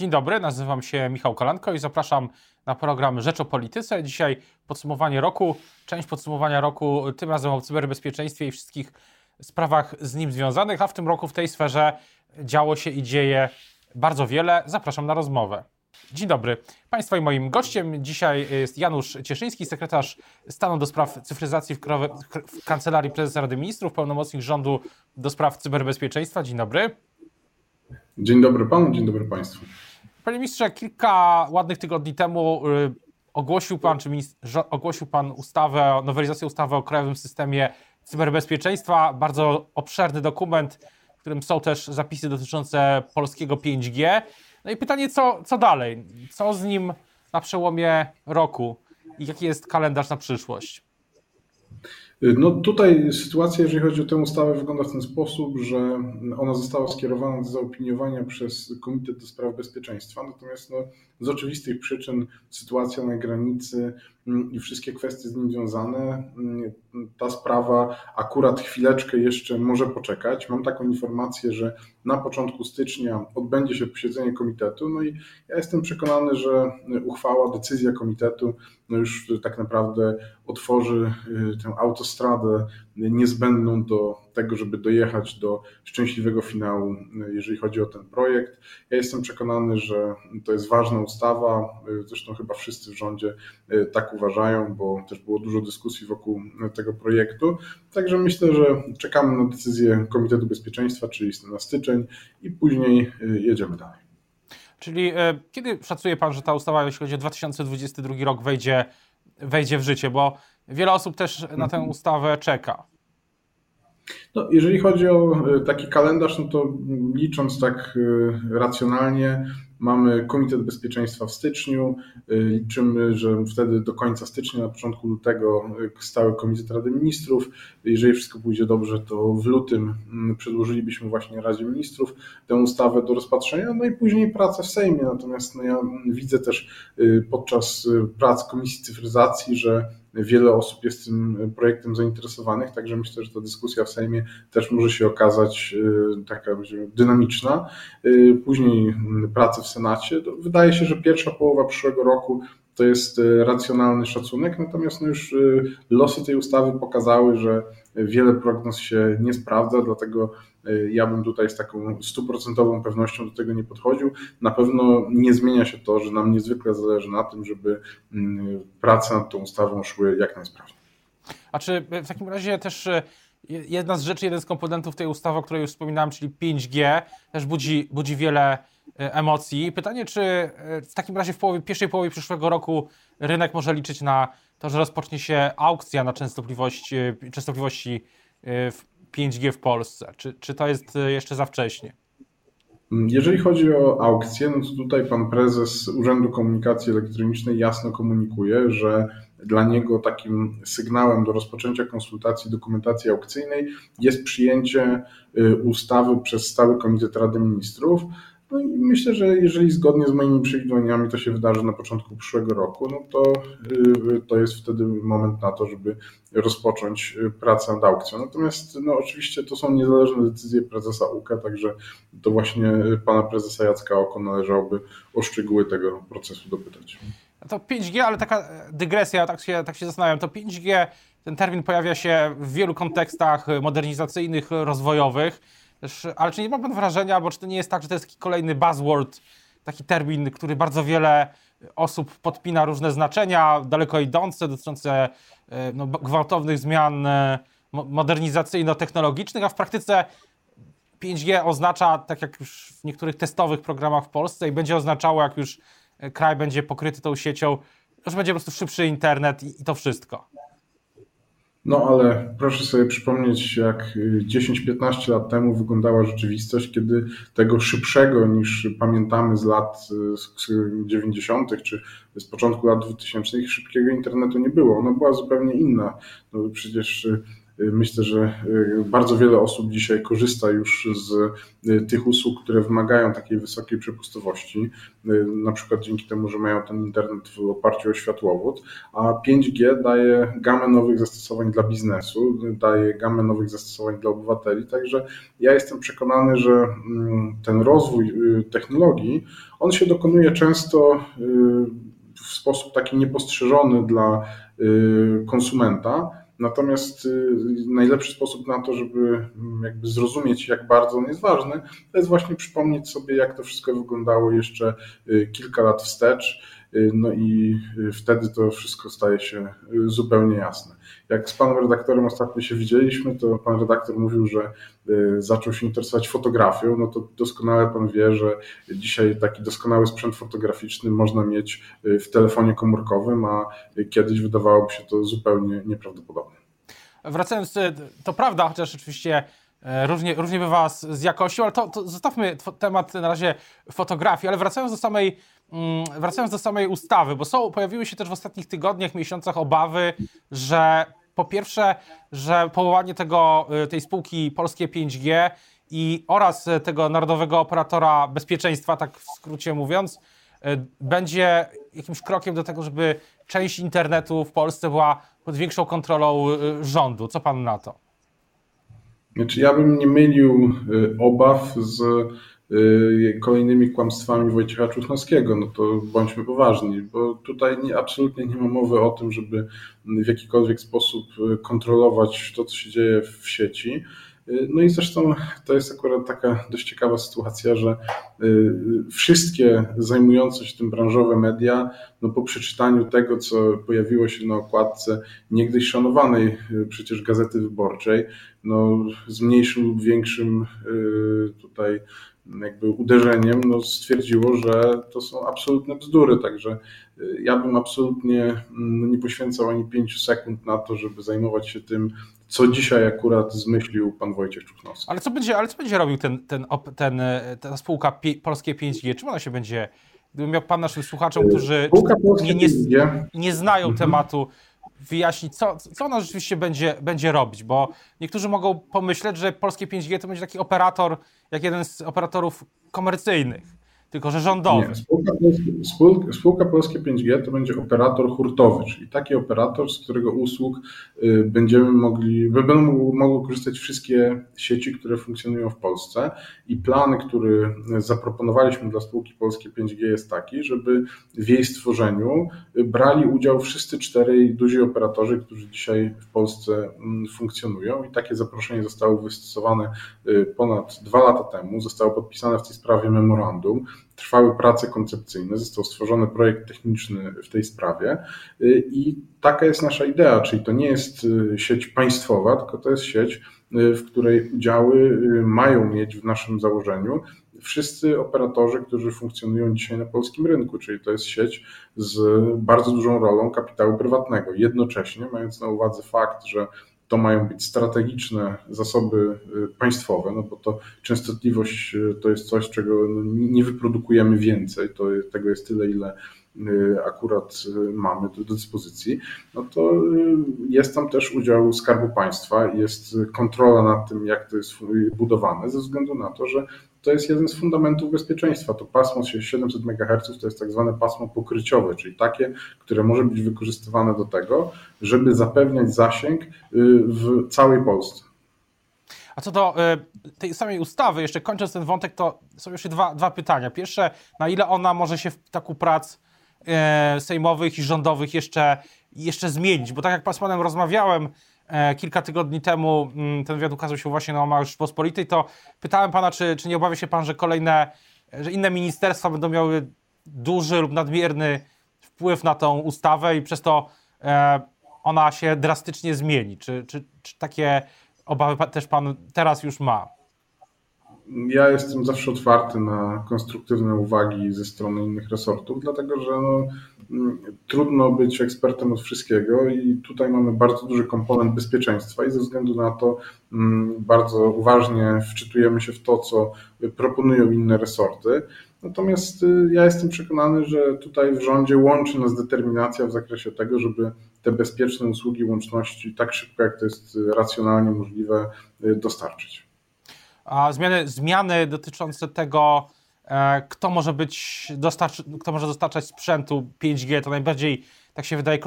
Dzień dobry, nazywam się Michał Kolanko i zapraszam na program Rzecz o Polityce. Dzisiaj podsumowanie roku, część podsumowania roku, tym razem o cyberbezpieczeństwie i wszystkich sprawach z nim związanych, a w tym roku w tej sferze działo się i dzieje bardzo wiele. Zapraszam na rozmowę. Dzień dobry. Państwa i moim gościem dzisiaj jest Janusz Cieszyński, sekretarz stanu do spraw cyfryzacji w, w Kancelarii Prezesa Rady Ministrów, pełnomocnik rządu do spraw cyberbezpieczeństwa. Dzień dobry. Dzień dobry panu, dzień dobry państwu. Panie ministrze, kilka ładnych tygodni temu y, ogłosił pan, czy ogłosił pan ustawę, nowelizację ustawy o krajowym systemie cyberbezpieczeństwa. Bardzo obszerny dokument, w którym są też zapisy dotyczące polskiego 5G. No i pytanie, co, co dalej? Co z nim na przełomie roku i jaki jest kalendarz na przyszłość? No tutaj sytuacja, jeżeli chodzi o tę ustawę, wygląda w ten sposób, że ona została skierowana do zaopiniowania przez Komitet do Spraw Bezpieczeństwa, natomiast no, z oczywistych przyczyn sytuacja na granicy i wszystkie kwestie z nim związane, ta sprawa akurat chwileczkę jeszcze może poczekać. Mam taką informację, że na początku stycznia odbędzie się posiedzenie komitetu, no i ja jestem przekonany, że uchwała, decyzja komitetu no już tak naprawdę otworzy y, tę autostradę niezbędną do tego, żeby dojechać do szczęśliwego finału, jeżeli chodzi o ten projekt. Ja jestem przekonany, że to jest ważna ustawa, zresztą chyba wszyscy w rządzie tak uważają, bo też było dużo dyskusji wokół tego projektu. Także myślę, że czekamy na decyzję Komitetu Bezpieczeństwa, czyli na styczeń i później jedziemy dalej. Czyli e, kiedy szacuje Pan, że ta ustawa, jeśli chodzi o 2022 rok, wejdzie, wejdzie w życie? Bo wiele osób też na tę ustawę czeka. No, jeżeli chodzi o e, taki kalendarz, no to licząc tak e, racjonalnie, mamy Komitet Bezpieczeństwa w styczniu. E, liczymy, że wtedy do końca stycznia, na początku lutego, stały Komitet Rady Ministrów. Jeżeli wszystko pójdzie dobrze, to w lutym przedłożylibyśmy właśnie Radzie Ministrów tę ustawę do rozpatrzenia, no i później prace w Sejmie. Natomiast no ja widzę też podczas prac Komisji Cyfryzacji, że wiele osób jest tym projektem zainteresowanych, także myślę, że ta dyskusja w Sejmie też może się okazać y, taka dynamiczna. Y, później prace w Senacie. Wydaje się, że pierwsza połowa przyszłego roku to jest y, racjonalny szacunek, natomiast no już losy tej ustawy pokazały, że wiele prognoz się nie sprawdza, dlatego Y, ja bym tutaj z taką stuprocentową pewnością do tego nie podchodził. Na pewno nie zmienia się to, że nam niezwykle zależy na tym, żeby mm, prace nad tą ustawą szły jak najsprawniej. A czy w takim razie też jedna z rzeczy, jeden z komponentów tej ustawy, o której już wspominałem, czyli 5G, też budzi, budzi wiele emocji. Pytanie, czy w takim razie w połowie, pierwszej połowie przyszłego roku rynek może liczyć na to, że rozpocznie się aukcja na częstotliwości w 5G w Polsce? Czy, czy to jest e, jeszcze za wcześnie? Jeżeli chodzi o aukcję, no to tutaj pan prezes Urzędu Komunikacji Elektronicznej jasno komunikuje, że dla niego takim sygnałem do rozpoczęcia konsultacji dokumentacji aukcyjnej jest przyjęcie y, ustawy przez Stały Komitet Rady Ministrów, no i myślę, że jeżeli zgodnie z moimi przewidywaniami to się wydarzy na początku przyszłego roku, no to, y, to jest wtedy moment na to, żeby rozpocząć y, pracę nad aukcją. Natomiast no oczywiście to są niezależne decyzje prezesa UKA, także to właśnie pana prezesa Jacka Oko należałoby o szczegóły tego procesu dopytać. To 5G, ale taka dygresja, tak się, tak się zastanawiam, to 5G, ten termin pojawia się w wielu kontekstach modernizacyjnych, rozwojowych ale czy nie ma pan wrażenia, bo czy to nie jest tak, że to jest taki kolejny buzzword, taki termin, który bardzo wiele osób podpina różne znaczenia daleko idące, dotyczące e, no, gwałtownych zmian e, modernizacyjno-technologicznych, a w praktyce 5G oznacza, tak jak już w niektórych testowych programach w Polsce i będzie oznaczało, jak już e, kraj będzie pokryty tą siecią, że będzie po prostu szybszy internet i, i to wszystko. No ale proszę sobie przypomnieć, jak 10-15 lat temu wyglądała rzeczywistość, kiedy tego szybszego niż pamiętamy z lat 90. czy z początku lat 2000 szybkiego internetu nie było. Ona była zupełnie inna. No przecież Myślę, że bardzo wiele osób dzisiaj korzysta już z tych usług, które wymagają takiej wysokiej przepustowości, na przykład dzięki temu, że mają ten internet w oparciu o światłowód, a 5G daje gamę nowych zastosowań dla biznesu, daje gamę nowych zastosowań dla obywateli, także ja jestem przekonany, że mm, ten rozwój technologii, on się dokonuje często w sposób taki niepostrzeżony dla y, konsumenta. Natomiast y, najlepszy sposób na to, żeby mm, jakby zrozumieć, jak bardzo on jest ważny, to jest właśnie przypomnieć sobie, jak to wszystko wyglądało jeszcze y, kilka lat wstecz no i y, wtedy to wszystko staje się y, zupełnie jasne. Jak z panem redaktorem ostatnio się widzieliśmy, to pan redaktor mówił, że zaczął się interesować fotografią, no to doskonale pan wie, że dzisiaj taki doskonały sprzęt fotograficzny można mieć w telefonie komórkowym, a kiedyś wydawałoby się to zupełnie nieprawdopodobne. Wracając, to prawda, chociaż oczywiście różnie, różnie bywa z, z jakością, ale to, to zostawmy temat na razie fotografii, ale wracając do samej Mm, wracając do samej ustawy, bo są, pojawiły się też w ostatnich tygodniach, miesiącach obawy, że po pierwsze, że powołanie tego, y, tej spółki Polskie 5G i oraz tego Narodowego Operatora Bezpieczeństwa, tak w skrócie mówiąc, y, będzie jakimś krokiem do tego, żeby część internetu w Polsce była pod większą kontrolą y, rządu. Co pan na to? Znaczy, ja bym nie mylił obaw z Y, kolejnymi kłamstwami Wojciecha Czuchnowskiego, no to bądźmy poważni, bo tutaj nie, absolutnie nie ma mowy o tym, żeby w jakikolwiek sposób y, kontrolować to, co się dzieje w sieci. Y, no i zresztą to jest akurat taka dość ciekawa sytuacja, że wszystkie zajmujące się tym branżowe media, no po przeczytaniu tego, co pojawiło się na okładce niegdyś szanowanej przecież Gazety Wyborczej, no z mniejszym lub większym tutaj jakby uderzeniem no, stwierdziło, że to są absolutne bzdury. Także y, ja bym absolutnie mm, nie poświęcał ani pięciu sekund na to, żeby zajmować się tym, co dzisiaj akurat zmyślił pan Wojciech Czuchnowski. Ale co będzie, ale co będzie robił ten, ten, ten, e, ta spółka Polskie 5G? Czym ona się będzie Gdyby miał Pan naszym słuchaczom, którzy nie, nie, nie znają mhm. tematu, wyjaśnić, co, co ona rzeczywiście będzie, będzie robić, bo niektórzy mogą pomyśleć, że polskie 5G to będzie taki operator, jak jeden z operatorów komercyjnych tylko że rządowy. Nie, spółka, spółka, spółka Polskie 5G to będzie operator hurtowy, czyli taki operator, z którego usług y, będziemy mogli, będą mogły korzystać wszystkie sieci, które funkcjonują w Polsce. I plan, który zaproponowaliśmy dla spółki Polskie 5G jest taki, żeby w jej stworzeniu brali udział wszyscy czterej duzi operatorzy, którzy dzisiaj w Polsce mm, funkcjonują. I takie zaproszenie zostało wystosowane y, ponad dwa lata temu, zostało podpisane w tej sprawie memorandum, trwały prace koncepcyjne, został stworzony projekt techniczny w tej sprawie y, i taka jest nasza idea, czyli to nie jest y, sieć państwowa, tylko to jest sieć, y, w której udziały mają mieć w naszym założeniu wszyscy operatorzy, którzy funkcjonują dzisiaj na polskim rynku, czyli to jest sieć z bardzo dużą rolą kapitału prywatnego. Jednocześnie, mając na uwadze fakt, że to mają być strategiczne zasoby y, państwowe, no bo to częstotliwość y, to jest coś, czego no, nie wyprodukujemy więcej, to tego jest tyle, ile y, akurat mamy do dyspozycji, no to jest tam też udział Skarbu Państwa, jest kontrola nad tym, jak to jest budowane, ze względu na to, że to jest jeden z fundamentów bezpieczeństwa. To pasmo 700 MHz to jest tak zwane pasmo pokryciowe, czyli takie, które może być wykorzystywane do tego, żeby zapewniać zasięg y, w całej Polsce. A co do y, tej samej ustawy, jeszcze kończąc ten wątek, to są jeszcze dwa, dwa pytania. Pierwsze, na ile ona może się w taku prac y, sejmowych i rządowych jeszcze, jeszcze zmienić? Bo tak jak z panem rozmawiałem, kilka tygodni temu mm, ten wywiad ukazał się właśnie na łamach Rzeczpospolitej, to pytałem pana, czy, czy nie obawia się pan, że kolejne, że inne ministerstwa będą miały duży lub nadmierny wpływ na tą ustawę i przez to e, ona się drastycznie zmieni. Czy, czy, czy takie obawy też pan teraz już ma? Ja jestem zawsze otwarty na konstruktywne uwagi ze strony innych resortów, dlatego że no, mm, trudno być ekspertem od wszystkiego i tutaj mamy bardzo duży komponent bezpieczeństwa i ze względu na to mm, bardzo uważnie wczytujemy się w to, co proponują inne resorty. Natomiast y, ja jestem przekonany, że tutaj w rządzie łączy nas determinacja w zakresie tego, żeby te bezpieczne usługi łączności tak szybko, jak to jest racjonalnie możliwe, dostarczyć. A zmiany, zmiany dotyczące tego, e, kto może być dostarczy, kto może dostarczać sprzętu 5G, to najbardziej, tak się wydaje,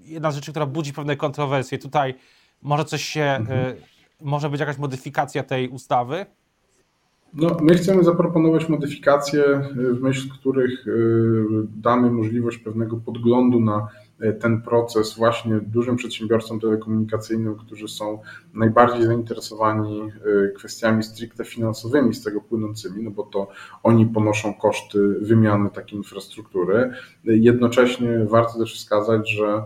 jedna z rzeczy, która budzi pewne kontrowersje. Tutaj może coś się, mhm. może być jakaś modyfikacja tej ustawy? No, my chcemy zaproponować modyfikacje, w myśl których damy możliwość pewnego podglądu na E, ten proces właśnie dużym przedsiębiorcom telekomunikacyjnym, którzy są najbardziej zainteresowani e, kwestiami stricte finansowymi z tego płynącymi, no bo to oni ponoszą koszty wymiany takiej infrastruktury. Jednocześnie warto też wskazać, że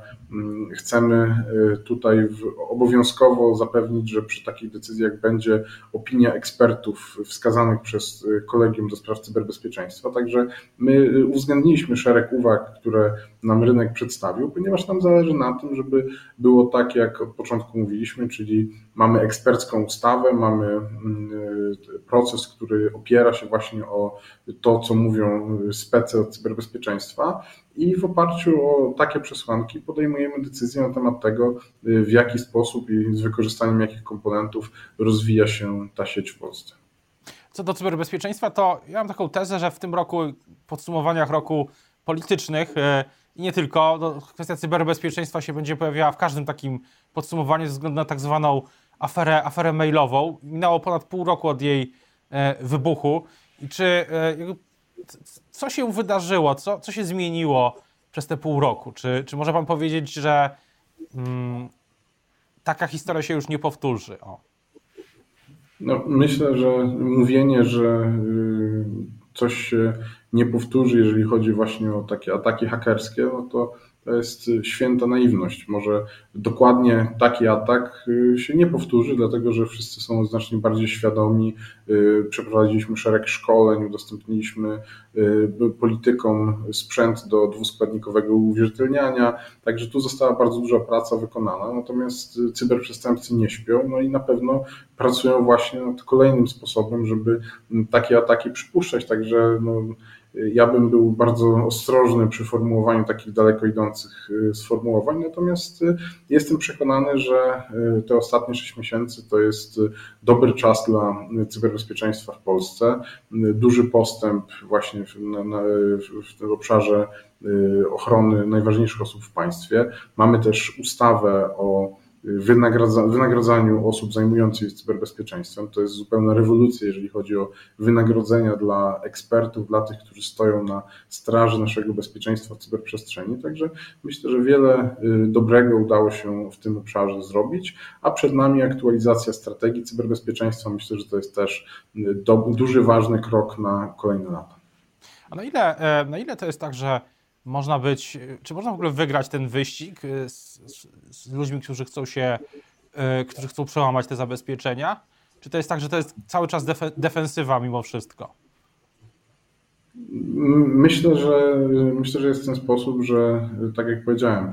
chcemy e, tutaj obowiązkowo zapewnić, że przy takich decyzjach będzie opinia ekspertów wskazanych przez Kolegium do Spraw Cyberbezpieczeństwa. Także my uwzględniliśmy szereg uwag, które nam rynek przedstawił, ponieważ nam zależy na tym, żeby było tak, jak od początku mówiliśmy, czyli mamy ekspercką ustawę, mamy mm, proces, który opiera się właśnie o to, co mówią spece od cyberbezpieczeństwa i w oparciu o takie przesłanki podejmujemy decyzję na temat tego, w jaki sposób i z wykorzystaniem jakich komponentów rozwija się ta sieć w Polsce. Co do cyberbezpieczeństwa, to ja mam taką tezę, że w tym roku, podsumowaniach roku politycznych, e, i nie tylko. No, kwestia cyberbezpieczeństwa się będzie pojawiała w każdym takim podsumowaniu ze względu na tak zwaną aferę, aferę mailową. Minęło ponad pół roku od jej e, wybuchu. I czy e, co się wydarzyło, co, co się zmieniło przez te pół roku? Czy, czy może pan powiedzieć, że mm, taka historia się już nie powtórzy? O. No, myślę, że mówienie, że y, coś się nie powtórzy, jeżeli chodzi właśnie o takie ataki hakerskie, no to to jest święta naiwność. Może dokładnie taki atak y, się nie powtórzy, dlatego że wszyscy są znacznie bardziej świadomi. Y, przeprowadziliśmy szereg szkoleń, udostępniliśmy y, politykom sprzęt do dwuskładnikowego uwierzytelniania, także tu została bardzo duża praca wykonana. Natomiast cyberprzestępcy nie śpią, no i na pewno pracują właśnie nad kolejnym sposobem, żeby takie ataki przypuszczać. Także no, ja bym był bardzo ostrożny przy formułowaniu takich daleko idących y, sformułowań, natomiast y, jestem przekonany, że y, te ostatnie 6 miesięcy to jest dobry czas dla cyberbezpieczeństwa w Polsce. Duży postęp właśnie w, na, w tym obszarze ochrony najważniejszych osób w państwie. Mamy też ustawę o wynagradzaniu osób zajmujących się cyberbezpieczeństwem. To jest zupełna rewolucja, jeżeli chodzi o wynagrodzenia dla ekspertów, dla tych, którzy stoją na straży naszego bezpieczeństwa w cyberprzestrzeni. Także myślę, że wiele y, dobrego udało się w tym obszarze zrobić, a przed nami aktualizacja strategii cyberbezpieczeństwa. Myślę, że to jest też y, do, duży, ważny krok na kolejne lata. A na ile, e, na ile to jest tak, że można być, czy można w ogóle wygrać ten wyścig y, z, z, ludźmi, którzy chcą się, y, którzy chcą przełamać te zabezpieczenia? Czy to jest tak, że to jest cały czas defensywa mimo wszystko? Myślę, że myślę, że jest w ten sposób, że tak jak powiedziałem,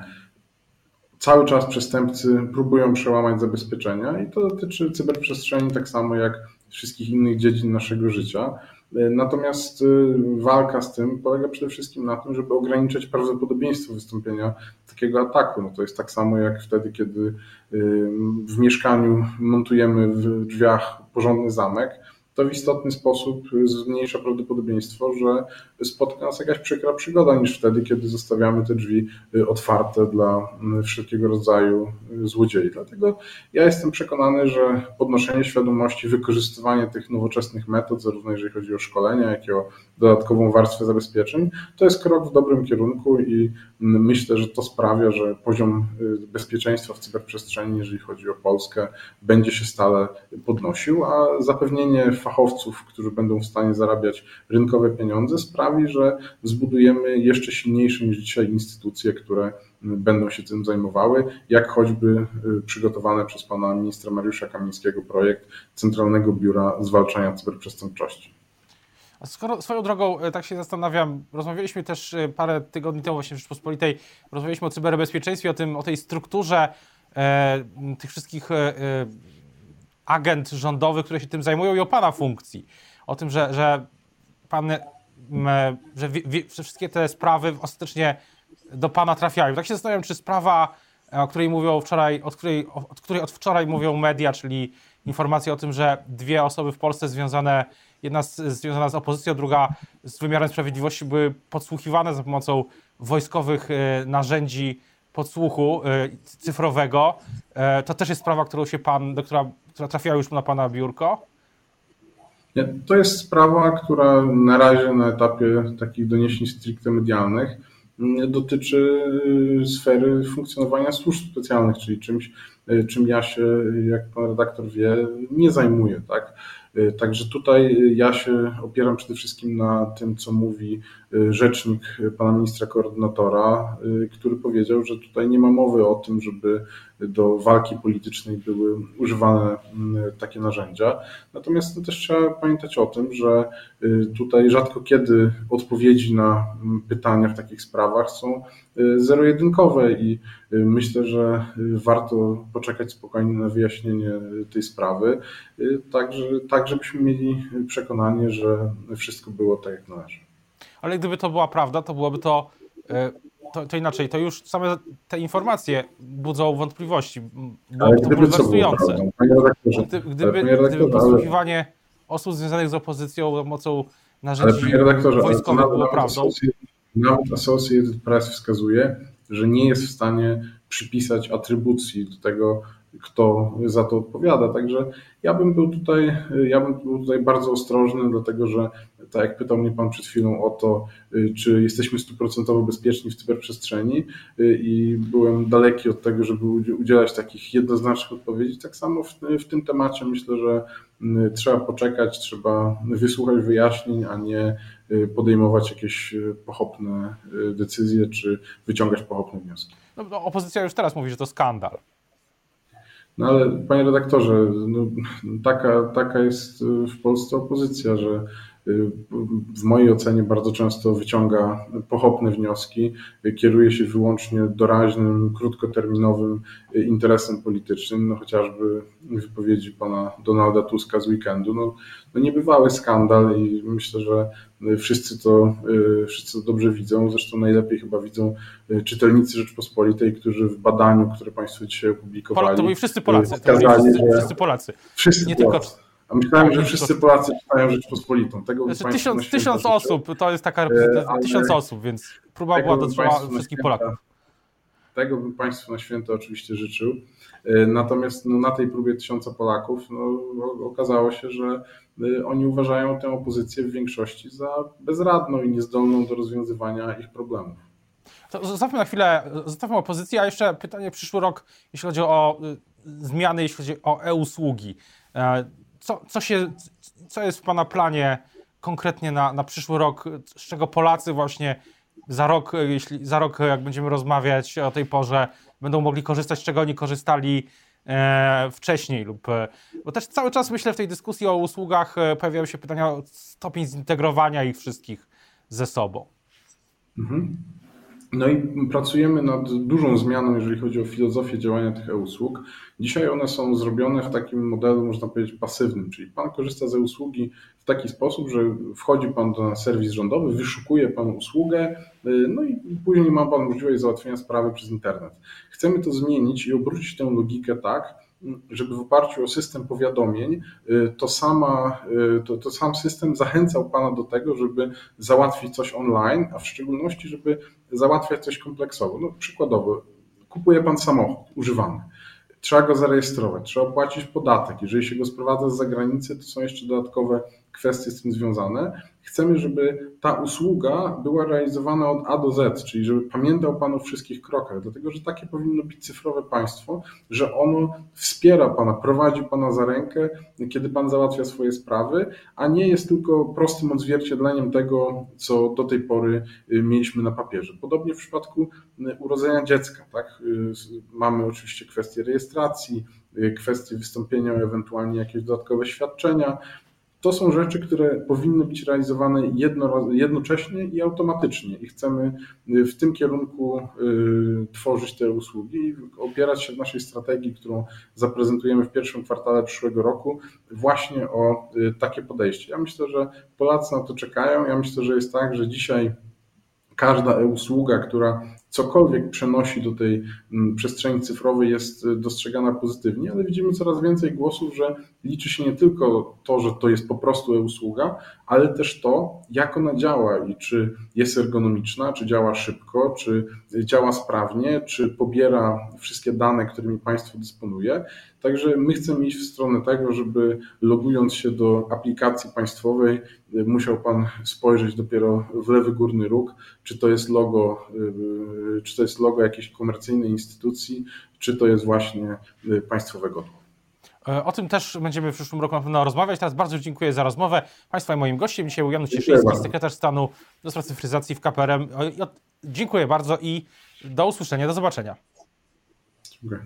cały czas przestępcy próbują przełamać zabezpieczenia i to dotyczy cyberprzestrzeni tak samo jak wszystkich innych dziedzin naszego życia. Natomiast y, walka z tym polega przede wszystkim na tym, żeby ograniczyć prawdopodobieństwo wystąpienia takiego ataku. No to jest tak samo jak wtedy, kiedy w mieszkaniu montujemy w drzwiach porządny zamek to w istotny sposób zmniejsza prawdopodobieństwo, że spotka nas jakaś przykra przygoda niż wtedy, kiedy zostawiamy te drzwi y, otwarte dla y, wszelkiego rodzaju y, złodziei. Dlatego ja jestem przekonany, że podnoszenie świadomości, wykorzystywanie tych nowoczesnych metod, zarówno jeżeli chodzi o szkolenia, jak i o dodatkową warstwę zabezpieczeń, to jest krok w dobrym kierunku i myślę, że to sprawia, że poziom bezpieczeństwa w cyberprzestrzeni, jeżeli chodzi o Polskę, będzie się stale podnosił, a zapewnienie fachowców, którzy będą w stanie zarabiać rynkowe pieniądze, sprawi, że zbudujemy jeszcze silniejsze niż dzisiaj instytucje, które będą się tym zajmowały, jak choćby y, przygotowany przez pana ministra Mariusza Kamińskiego projekt Centralnego Biura Zwalczania Cyberprzestępczości. Skoro, swoją drogą, e, tak się zastanawiam, rozmawialiśmy też e, parę tygodni temu właśnie w Rzeczpospolitej, rozmawialiśmy o cyberbezpieczeństwie, o, tym, o tej strukturze e, tych wszystkich e, agent rządowych, które się tym zajmują i o Pana funkcji. O tym, że, że Pan, że, wszystkie te sprawy ostatecznie do Pana trafiają. Tak się zastanawiam, czy sprawa o której mówią wczoraj, od której, od której od wczoraj mówią media, czyli informacje o tym, że dwie osoby w Polsce związane, jedna z, związana z opozycją, druga z wymiarem sprawiedliwości były podsłuchiwane za pomocą wojskowych narzędzi podsłuchu cyfrowego. To też jest sprawa, którą się pan, do która, która trafiła już na pana biurko? Nie, to jest sprawa, która na razie na etapie takich doniesień stricte medialnych dotyczy y, sfery funkcjonowania służb specjalnych, czyli czymś, y, czym ja się, jak pan redaktor wie, nie zajmuję. Tak? Także tutaj ja się opieram przede wszystkim na tym, co mówi rzecznik pana ministra koordynatora, który powiedział, że tutaj nie ma mowy o tym, żeby do walki politycznej były używane mm, takie narzędzia. Natomiast no, też trzeba pamiętać o tym, że y, tutaj rzadko kiedy odpowiedzi na mm, pytania w takich sprawach są y, zero-jedynkowe i y, myślę, że warto poczekać spokojnie na wyjaśnienie tej sprawy, tak, tak żebyśmy mieli przekonanie, że wszystko było tak, jak należy. Ale gdyby to była prawda, to byłoby to to, to, inaczej, to już same te informacje budzą wątpliwości, bo to bulwersujące. Gdy, gdyby, gdyby podsłuchiwanie osób związanych z opozycją za pomocą narzędzi wojskowych było prawdą. Nawet Associated Press wskazuje, że nie jest w stanie przypisać atrybucji do tego, kto za to odpowiada. Także ja bym był tutaj, ja bym był tutaj bardzo ostrożny, dlatego że tak jak pytał mnie Pan przed chwilą o to, y, czy jesteśmy stuprocentowo bezpieczni w cyberprzestrzeni y, i byłem daleki od tego, żeby udzielać takich jednoznacznych odpowiedzi. Tak samo w, w tym temacie myślę, że y, trzeba poczekać, trzeba wysłuchać wyjaśnień, a nie podejmować jakieś pochopne decyzje czy wyciągać pochopne wnioski. No, no, opozycja już teraz mówi, że to skandal. No ale panie redaktorze, no, taka, taka jest w Polsce opozycja, że w mojej ocenie bardzo często wyciąga pochopne wnioski, kieruje się wyłącznie doraźnym, krótkoterminowym interesem politycznym, no chociażby wypowiedzi pana Donalda Tuska z weekendu. No, no niebywały skandal i myślę, że wszyscy to, wszyscy to dobrze widzą, zresztą najlepiej chyba widzą czytelnicy Rzeczpospolitej, którzy w badaniu, które państwo dzisiaj opublikowali... To byli wszyscy Polacy, to byli wszyscy, wszyscy Polacy. Wszyscy nie Polacy. tylko a myślałem, że wszyscy Polacy czytają Rzeczpospolitą. Tego znaczy, tysiąc, tysiąc osób, to jest taka reprezentacja, tysiąc osób, więc próba była dotyczyła wszystkich Polaków. Tego bym Państwu na święto oczywiście życzył. E, natomiast no, na tej próbie tysiąca Polaków no, okazało się, że e, oni uważają tę opozycję w większości za bezradną i niezdolną do rozwiązywania ich problemów. To zostawmy na chwilę, zostawmy opozycję, a jeszcze pytanie przyszły rok, jeśli chodzi o zmiany, jeśli chodzi o e-usługi. Co, co, się, co jest w Pana planie konkretnie na, na przyszły rok, z czego Polacy właśnie za rok, jeśli za rok, jak będziemy rozmawiać o tej porze, będą mogli korzystać, czego oni korzystali e, wcześniej lub. E, bo też cały czas myślę w tej dyskusji o usługach e, pojawiają się pytania o stopień zintegrowania ich wszystkich ze sobą. Mhm. No i pracujemy nad dużą zmianą, jeżeli chodzi o filozofię działania tych e-usług. Dzisiaj one są zrobione w takim modelu, można powiedzieć, pasywnym, czyli Pan korzysta ze usługi w taki sposób, że wchodzi Pan na serwis rządowy, wyszukuje Pan usługę, y, no i później ma Pan możliwość załatwienia sprawy przez internet. Chcemy to zmienić i obrócić tę logikę tak, żeby w oparciu o system powiadomień, y, to, sama, y, to, to sam system zachęcał Pana do tego, żeby załatwić coś online, a w szczególności, żeby załatwiać coś kompleksowo. No, przykładowo, kupuje Pan samochód używany trzeba go zarejestrować, trzeba płacić podatek. Jeżeli się go sprowadza z zagranicy, to są jeszcze dodatkowe kwestie z tym związane. Chcemy, żeby ta usługa była realizowana od A do Z, czyli żeby pamiętał Pan o wszystkich krokach, dlatego że takie powinno być cyfrowe państwo, że ono wspiera Pana, prowadzi Pana za rękę, kiedy Pan załatwia swoje sprawy, a nie jest tylko prostym odzwierciedleniem tego, co do tej pory y, mieliśmy na papierze. Podobnie w przypadku y, urodzenia dziecka. Tak? Y, mamy oczywiście kwestię rejestracji, kwestię wystąpienia o ewentualnie jakieś dodatkowe świadczenia, to są rzeczy, które powinny być realizowane jedno, jednocześnie i automatycznie i chcemy y, w tym kierunku y, tworzyć te usługi i opierać się w naszej strategii, którą zaprezentujemy w pierwszym kwartale przyszłego roku, właśnie o y, takie podejście. Ja myślę, że Polacy na to czekają. Ja myślę, że jest tak, że dzisiaj każda e-usługa, która cokolwiek przenosi do tej mm, przestrzeni cyfrowej jest y, dostrzegana pozytywnie, ale widzimy coraz więcej głosów, że liczy się nie tylko to, że to jest po prostu e-usługa, ale też to, jak ona działa i czy jest ergonomiczna, czy działa szybko, czy działa sprawnie, czy pobiera wszystkie dane, którymi państwo dysponuje. Także my chcemy iść w stronę tego, żeby logując się do aplikacji państwowej, y, musiał Pan spojrzeć dopiero w lewy górny róg, czy to jest logo, y, czy to jest logo jakiejś komercyjnej instytucji, czy to jest właśnie y, państwowego. E, o tym też będziemy w przyszłym roku na pewno rozmawiać. Teraz bardzo dziękuję za rozmowę. Państwa i moim gościem dzisiaj był Cieszyński, sekretarz stanu do spraw cyfryzacji w KPRM. Dziękuję bardzo i do usłyszenia, do zobaczenia. Dziękuję.